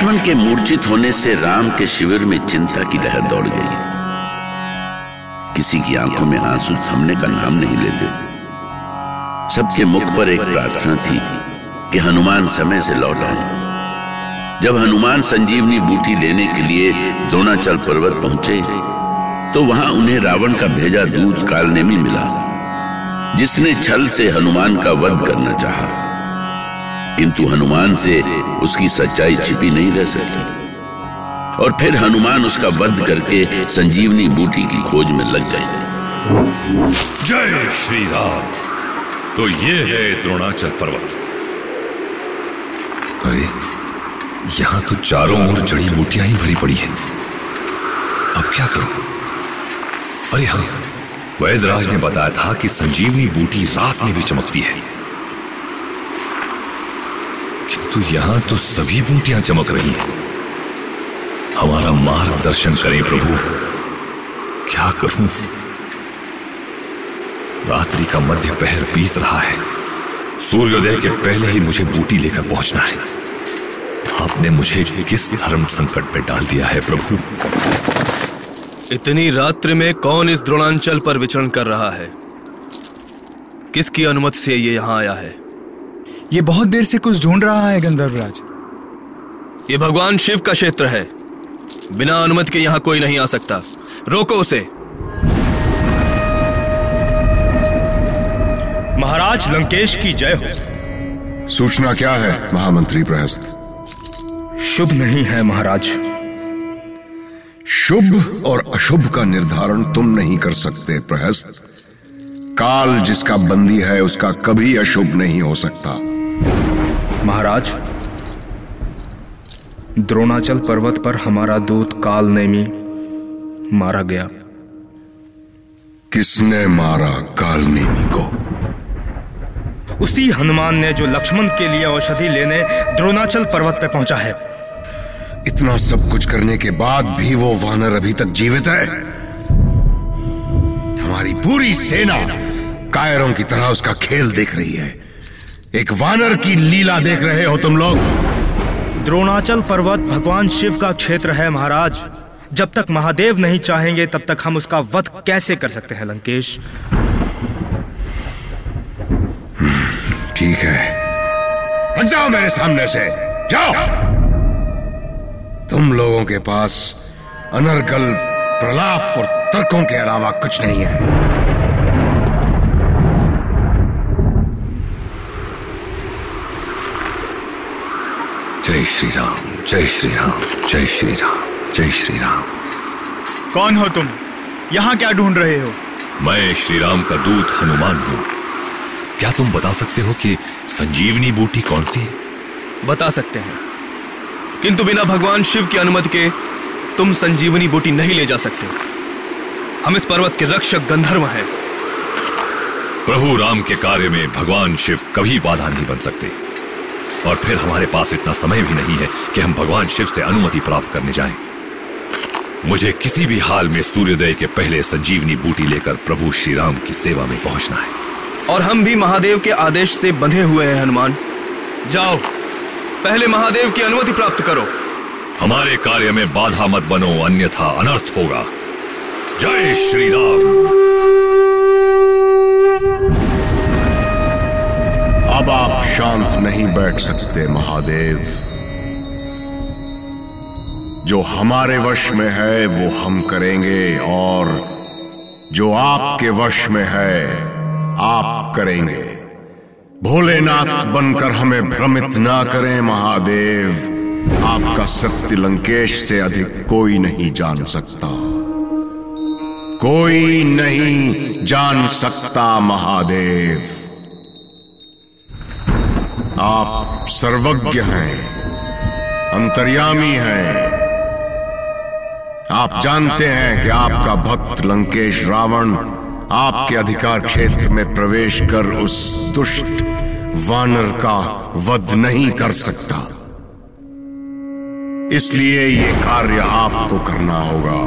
लक्ष्मण के मूर्छित होने से राम के शिविर में चिंता की लहर दौड़ गई। किसी की आँखों में आँसू थमने का नाम नहीं लेते सबके मुख पर एक प्रार्थना थी कि हनुमान समय से लौट आए जब हनुमान संजीवनी बूटी लेने के लिए द्रोणाचल पर्वत पहुँचे तो वहाँ उन्हें रावण का भेजा दूत कालनेमी मिला, जिसने छल से हनुमान का वध करना चाहा। किंतु हनुमान से उसकी सच्चाई छिपी नहीं रह सकती। और फिर हनुमान उसका वध करके संजीवनी बूटी की खोज में लग गए। जय श्री राम तो ये है द्रोणाचल पर्वत। अरे, यहाँ तो चारों ओर जड़ी बूटियाँ ही भरी पड़ी हैं। अब क्या करूँ? अरे हाँ वैदराज ने बताया था कि संजीवनी बूटी रात में भी चमकती है। किंतु यहाँ तो सभी बूटियाँ चमक रही हैं। हमारा मार्गदर्शन करें प्रभु। क्या करूँ? रात्रि का मध्य पहर बीत रहा है। सूर्योदय के पहले ही मुझे बूटी लेकर पहुँचना है। आपने मुझे किस धर्म संकट में डाल दिया है प्रभु? इतनी रात्रि में कौन इस द्रोणांचल पर विचरण कर रहा है? किसकी अनुमति से ये यहाँ आया है? ये बहुत देर से कुछ ढूंढ रहा है गंधर्वराज। ये भगवान शिव का क्षेत्र है। बिना अनुमति के यहाँ कोई नहीं आ सकता। रोको उसे। महाराज लंकेश की जय हो। सूचना क्या है महामंत्री प्रहस्त? शुभ नहीं है महाराज। शुभ और अशुभ का निर्धारण तुम नहीं कर सकते प्रहस्त। काल जिसका बंदी है उसका कभी अशुभ नहीं हो सकता। महाराज द्रोणाचल पर्वत पर हमारा दूत काल नेमी मारा गया। किसने मारा काल नेमी को? उसी हनुमान ने जो लक्ष्मण के लिए औषधि लेने द्रोणाचल पर्वत पे पहुँचा है। इतना सब कुछ करने के बाद भी वो वानर अभी तक जीवित है। हमारी पूरी सेना कायरों की तरह उसका खेल देख रही है। एक वानर की लीला देख रहे हो तुम लोग। द्रोणाचल पर्वत भगवान शिव का क्षेत्र है महाराज। जब तक महादेव नहीं चाहेंगे तब तक हम उसका वध कैसे कर सकते हैं लंकेश? ठीक है। जाओ मेरे सामने से। जाओ। तुम लोगों के पास अनर्गल प्रलाप और तर्कों के अलावा कुछ नहीं है। जय श्री राम जय श्री राम जय श्री राम जय श्री राम कौन हो तुम? यहाँ क्या ढूंढ रहे हो? मैं श्री राम का दूत हनुमान हूँ। क्या तुम बता सकते हो कि संजीवनी बूटी कौन सी है? बता सकते हैं। किंतु बिना भगवान शिव की अनुमति के तुम संजीवनी बूटी नहीं ले जा सकते। हम इस पर्वत के रक्षक गंधर्व हैं। प्रभु राम के कार्य में भगवान शिव कभी बाधा नहीं बन सकते। और फिर हमारे पास इतना समय भी नहीं है कि हम भगवान शिव से अनुमति प्राप्त करने जाएँ। मुझे किसी भी हाल में सूर्योदय के पहले संजीवनी बूटी लेकर प्रभु श्री राम की सेवा में पहुँचना है। और हम भी महादेव के आदेश से बंधे हुए हैं हनुमान। जाओ पहले महादेव की अनुमति प्राप्त करो। हमारे कार्य में बाधा मत बनो अन्यथा अनर्थ होगा। जय श्री राम अब आप शांत नहीं बैठ सकते, महादेव। जो हमारे वश में है, वो हम करेंगे, और जो आपके वश में है, आप करेंगे। भोलेनाथ बनकर हमें भ्रमित ना करें, महादेव। आपका सत्य लंकेश से अधिक कोई नहीं जान सकता। कोई नहीं जान सकता, महादेव। आप सर्वज्ञ हैं, अंतर्यामी हैं। आप जानते हैं कि आपका भक्त लंकेश रावण आपके अधिकार क्षेत्र में प्रवेश कर उस दुष्ट वानर का वध नहीं कर सकता। इसलिए ये कार्य आपको करना होगा।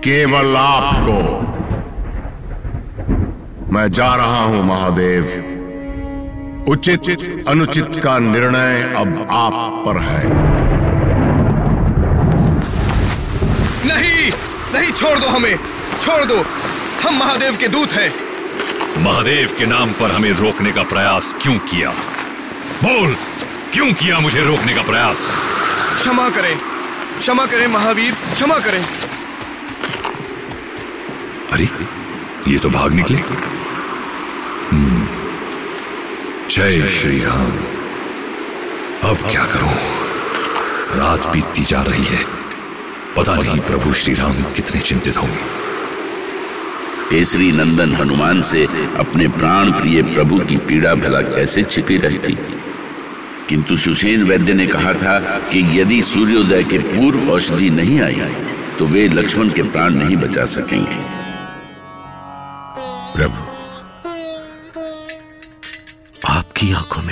केवल आपको। मैं जा रहा हूँ, महादेव। उचित अनुचित का निर्णय अब आप पर है। नहीं नहीं छोड़ दो हमें छोड़ दो। हम महादेव के दूत हैं। महादेव के नाम पर हमें रोकने का प्रयास क्यों किया? बोल क्यों किया मुझे रोकने का प्रयास? क्षमा करें क्षमा करें महावीर क्षमा करें। अरे ये तो भाग निकले। हम्म, जय श्री राम। अब क्या करूँ? रात बीतती जा रही है। पता नहीं प्रभु श्री राम कितने चिंतित होंगे। केसरी नंदन हनुमान से अपने प्राण प्रिय प्रभु की पीड़ा भला कैसे छिपी रहती? किंतु सुषेण वैद्य ने कहा था कि यदि सूर्योदय के पूर्व औषधि नहीं आई तो वे लक्ष्मण के प्राण नहीं बचा सकेंगे।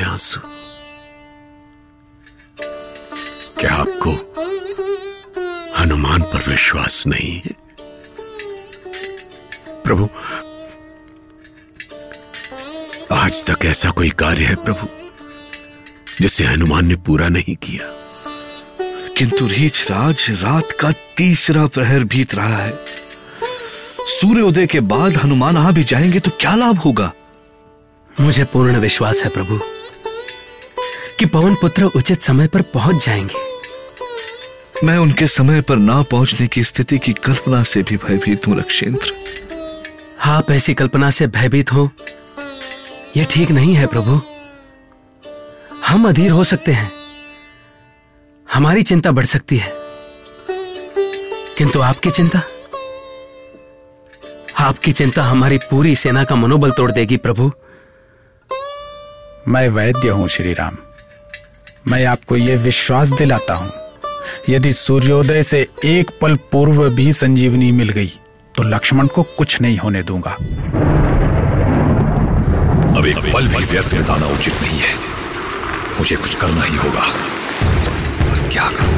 में आँसू। क्या आपको हनुमान पर विश्वास नहीं है? प्रभु, आज तक ऐसा कोई कार्य है प्रभु, जिसे हनुमान ने पूरा नहीं किया। किंतु रीछराज रात का तीसरा प्रहर बीत रहा है। सूर्योदय के बाद हनुमान आ भी जाएँगे तो क्या लाभ होगा? मुझे पूर्ण विश्वास है प्रभु। कि पवन पुत्र उचित समय पर पहुँच जाएँगे। मैं उनके समय पर ना पहुँचने की स्थिति की कल्पना से भी भयभीत हूँ रक्षेंद्र आप ऐसी कल्पना से भयभीत हो? यह ठीक नहीं है प्रभु। हम अधीर हो सकते हैं। हमारी चिंता बढ़ सकती है। किंतु आपकी चिंता? आपकी चिंता हमारी पूरी सेना का मनोबल तोड़ देगी प्रभु। मैं वैद्य हूँ श्री राम मैं आपको यह विश्वास दिलाता हूँ, यदि सूर्योदय से एक पल पूर्व भी संजीवनी मिल गई तो लक्ष्मण को कुछ नहीं होने दूँगा। अब एक पल भी व्यर्थ बिताना उचित नहीं है। मुझे कुछ करना ही होगा। पर क्या करूँ?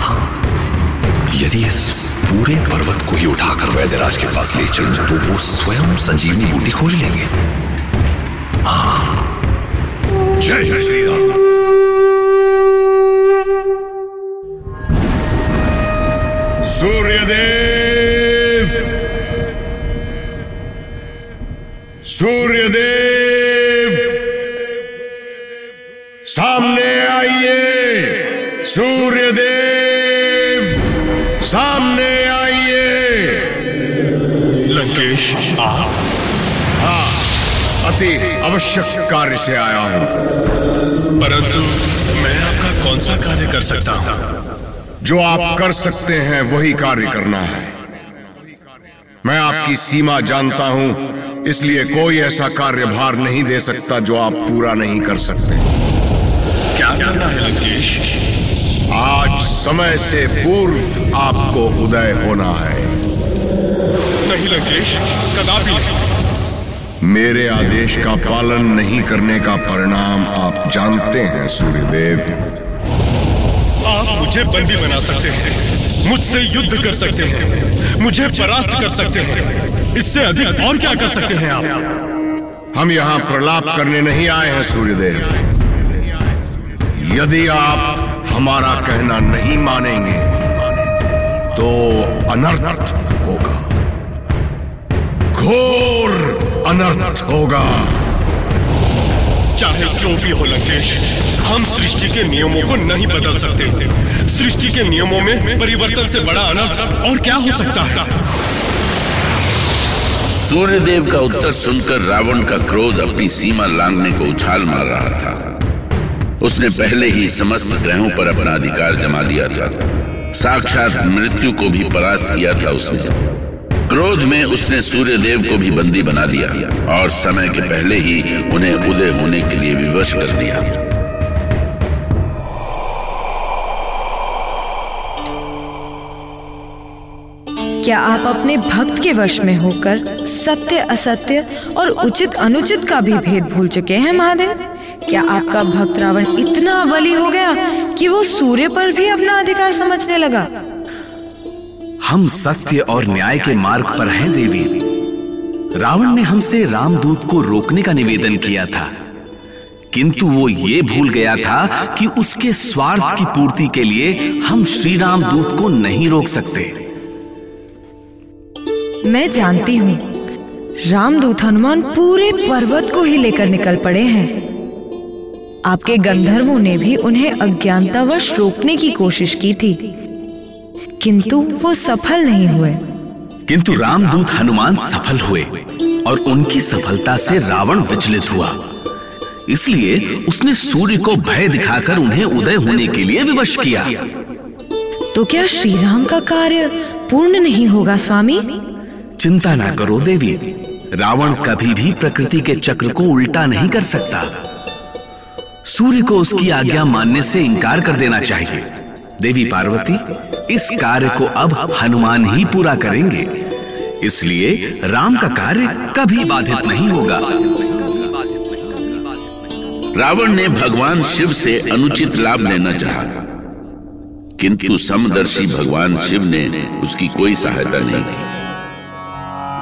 हाँ यदि इस पूरे पर्वत को ही उठाकर वैद्यराज के पास ले चलूँ तो वो स्वयं संजीवनी बूटी खोज लेंगे। जय श्री राम सूर्यदेव सूर्यदेव सामने आइए। सूर्यदेव सामने आइए। लंकेश आप अति आवश्यक कार्य से आया हूँ। परंतु मैं आपका कौन सा कार्य कर सकता हूँ? जो आप कर सकते हैं वही कार्य करना है। मैं आपकी सीमा जानता हूँ इसलिए कोई ऐसा कार्यभार नहीं दे सकता जो आप पूरा नहीं कर सकते। क्या करना है लंकेश? आज समय से पूर्व आपको उदय होना है। नहीं लंकेश कदापि नहीं। मेरे आदेश का पालन नहीं करने का परिणाम आप जानते हैं सूर्यदेव। आप मुझे बंदी बना सकते हैं मुझसे युद्ध कर सकते हैं मुझे परास्त कर सकते हैं। इससे अधिक और क्या कर सकते हैं आप? हम यहाँ प्रलाप करने नहीं आए हैं सूर्यदेव। यदि आप हमारा कहना नहीं मानेंगे तो अनर्थ होगा। घोर अनर्थ होगा। चाहे जो भी हो, लंकेश, हम सृष्टि के नियमों को नहीं बदल सकते। सृष्टि के नियमों में परिवर्तन से बड़ा अनर्थ और क्या हो सकता है? सूर्यदेव का उत्तर सुनकर रावण का क्रोध अपनी सीमा लांगने को उछाल मार रहा था। उसने पहले ही समस्त ग्रहों पर अपना अधिकार जमा लिया था। साक्षात मृत्यु को भी परास्त किया था उसने। क्रोध में उसने सूर्यदेव को भी बंदी बना लिया और समय के पहले ही उन्हें उदय होने के लिए विवश कर दिया। क्या आप अपने भक्त के वश में होकर सत्य, असत्य और उचित, अनुचित का भी भेद भूल चुके हैं, महादेव? क्या आपका भक्त रावण इतना बली हो गया कि वो सूर्य पर भी अपना अधिकार समझने लगा? हम सत्य और न्याय के मार्ग पर हैं, देवी। रावण ने हमसे रामदूत को रोकने का निवेदन किया था। किंतु वो ये भूल गया था कि उसके स्वार्थ की पूर्ति के लिए हम श्री राम दूत को नहीं रोक सकते। मैं जानती हूँ, रामदूत हनुमान पूरे पर्वत को ही लेकर निकल पड़े हैं। आपके गंधर्वों ने भी उन्हें अज्ञानतावश रोकने की कोशिश की थी। किंतु वो सफल नहीं हुए। किंतु रामदूत हनुमान सफल हुए और उनकी सफलता से रावण विचलित हुआ। इसलिए उसने सूर्य को भय दिखाकर उन्हें उदय होने के लिए विवश किया। तो क्या श्री राम का कार्य पूर्ण नहीं होगा स्वामी? चिंता ना करो देवी। रावण कभी भी प्रकृति के चक्र को उल्टा नहीं कर सकता। सूर्य को उसकी आज्ञा मानने से इनकार कर देना चाहिए। देवी पार्वती इस कार्य को अब हनुमान ही पूरा करेंगे। इसलिए राम का कार्य कभी बाधित नहीं होगा। रावण ने भगवान शिव से अनुचित लाभ लेना चाहा। किंतु समदर्शी भगवान शिव ने उसकी कोई सहायता नहीं की।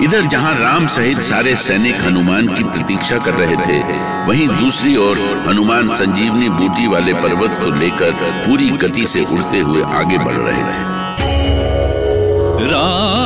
इधर जहाँ राम सहित सारे सैनिक हनुमान की प्रतीक्षा कर रहे थे, वहीं दूसरी ओर हनुमान संजीवनी बूटी वाले पर्वत को लेकर पूरी गति से उड़ते हुए आगे बढ़ रहे थे। राम